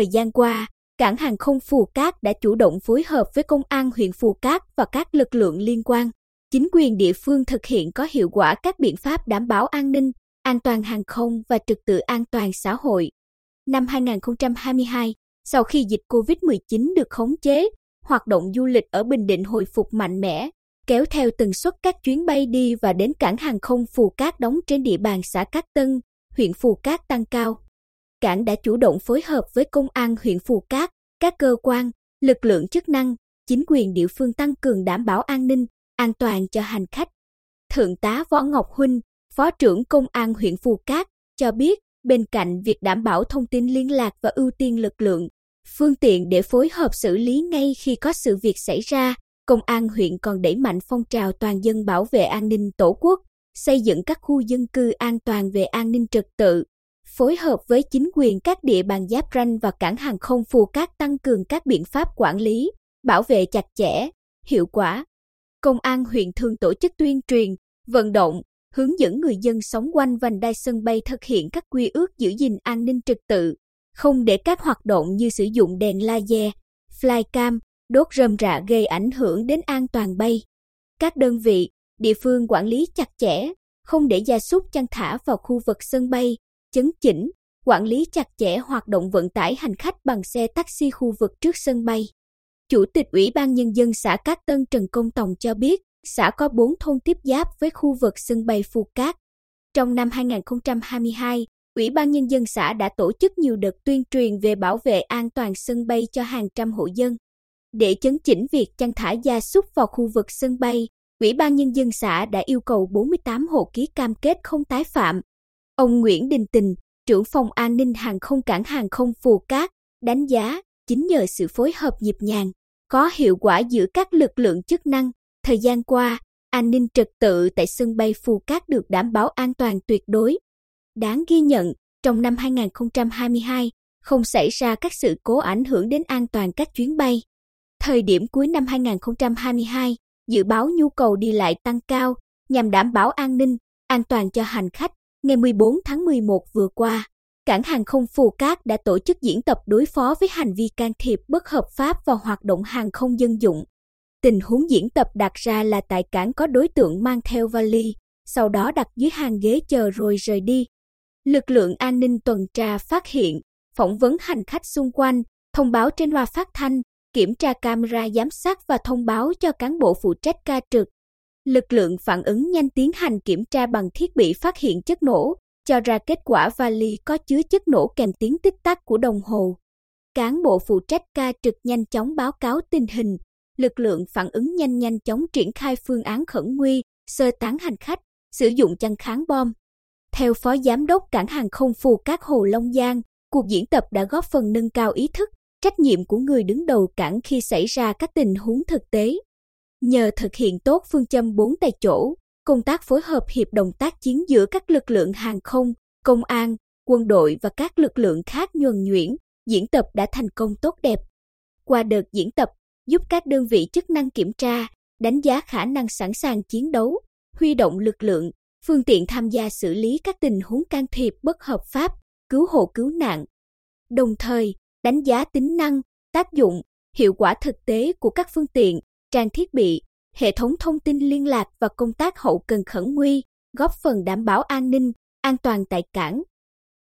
Thời gian qua, cảng hàng không Phù Cát đã chủ động phối hợp với công an huyện Phù Cát và các lực lượng liên quan. Chính quyền địa phương thực hiện có hiệu quả các biện pháp đảm bảo an ninh, an toàn hàng không và trật tự an toàn xã hội. Năm 2022, sau khi dịch COVID-19 được khống chế, hoạt động du lịch ở Bình Định hồi phục mạnh mẽ, kéo theo tần suất các chuyến bay đi và đến cảng hàng không Phù Cát đóng trên địa bàn xã Cát Tân, huyện Phù Cát tăng cao. Cảng đã chủ động phối hợp với công an huyện Phù Cát, các cơ quan, lực lượng chức năng, chính quyền địa phương tăng cường đảm bảo an ninh, an toàn cho hành khách. Thượng tá Võ Ngọc Huynh, Phó trưởng Công an huyện Phù Cát, cho biết bên cạnh việc đảm bảo thông tin liên lạc và ưu tiên lực lượng, phương tiện để phối hợp xử lý ngay khi có sự việc xảy ra, Công an huyện còn đẩy mạnh phong trào toàn dân bảo vệ an ninh tổ quốc, xây dựng các khu dân cư an toàn về an ninh trật tự, phối hợp với chính quyền các địa bàn giáp ranh và cảng hàng không Phù Cát tăng cường các biện pháp quản lý, bảo vệ chặt chẽ, hiệu quả. Công an huyện thường tổ chức tuyên truyền, vận động, hướng dẫn người dân sống quanh vành đai sân bay thực hiện các quy ước giữ gìn an ninh trật tự, không để các hoạt động như sử dụng đèn laser, flycam, đốt rơm rạ gây ảnh hưởng đến an toàn bay. Các đơn vị, địa phương quản lý chặt chẽ, không để gia súc chăn thả vào khu vực sân bay, chấn chỉnh, quản lý chặt chẽ hoạt động vận tải hành khách bằng xe taxi khu vực trước sân bay. Chủ tịch Ủy ban Nhân dân xã Cát Tân Trần Công Tòng cho biết, xã có 4 thôn tiếp giáp với khu vực sân bay Phù Cát. Trong năm 2022, Ủy ban Nhân dân xã đã tổ chức nhiều đợt tuyên truyền về bảo vệ an toàn sân bay cho hàng trăm hộ dân. Để chấn chỉnh việc chăn thả gia súc vào khu vực sân bay, Ủy ban Nhân dân xã đã yêu cầu 48 hộ ký cam kết không tái phạm. Ông Nguyễn Đình Tình, trưởng phòng an ninh hàng không cảng hàng không Phù Cát, đánh giá chính nhờ sự phối hợp nhịp nhàng, có hiệu quả giữa các lực lượng chức năng. Thời gian qua, an ninh trật tự tại sân bay Phù Cát được đảm bảo an toàn tuyệt đối. Đáng ghi nhận, trong năm 2022, không xảy ra các sự cố ảnh hưởng đến an toàn các chuyến bay. Thời điểm cuối năm 2022, dự báo nhu cầu đi lại tăng cao nhằm đảm bảo an ninh, an toàn cho hành khách. Ngày 14 tháng 11 vừa qua, cảng hàng không Phù Cát đã tổ chức diễn tập đối phó với hành vi can thiệp bất hợp pháp vào hoạt động hàng không dân dụng. Tình huống diễn tập đặt ra là tại cảng có đối tượng mang theo vali, sau đó đặt dưới hàng ghế chờ rồi rời đi. Lực lượng an ninh tuần tra phát hiện, phỏng vấn hành khách xung quanh, thông báo trên loa phát thanh, kiểm tra camera giám sát và thông báo cho cán bộ phụ trách ca trực. Lực lượng phản ứng nhanh tiến hành kiểm tra bằng thiết bị phát hiện chất nổ, cho ra kết quả vali có chứa chất nổ kèm tiếng tích tắc của đồng hồ. Cán bộ phụ trách ca trực nhanh chóng báo cáo tình hình, lực lượng phản ứng nhanh nhanh chóng triển khai phương án khẩn nguy, sơ tán hành khách, sử dụng chăn kháng bom. Theo Phó Giám đốc Cảng hàng không Phù Cát Hồ Long Giang, cuộc diễn tập đã góp phần nâng cao ý thức, trách nhiệm của người đứng đầu cảng khi xảy ra các tình huống thực tế. Nhờ thực hiện tốt phương châm bốn tại chỗ, công tác phối hợp hiệp đồng tác chiến giữa các lực lượng hàng không, công an, quân đội và các lực lượng khác nhuần nhuyễn, diễn tập đã thành công tốt đẹp. Qua đợt diễn tập, giúp các đơn vị chức năng kiểm tra, đánh giá khả năng sẵn sàng chiến đấu, huy động lực lượng, phương tiện tham gia xử lý các tình huống can thiệp bất hợp pháp, cứu hộ cứu nạn. Đồng thời, đánh giá tính năng, tác dụng, hiệu quả thực tế của các phương tiện, trang thiết bị, hệ thống thông tin liên lạc và công tác hậu cần khẩn nguy, góp phần đảm bảo an ninh, an toàn tại cảng.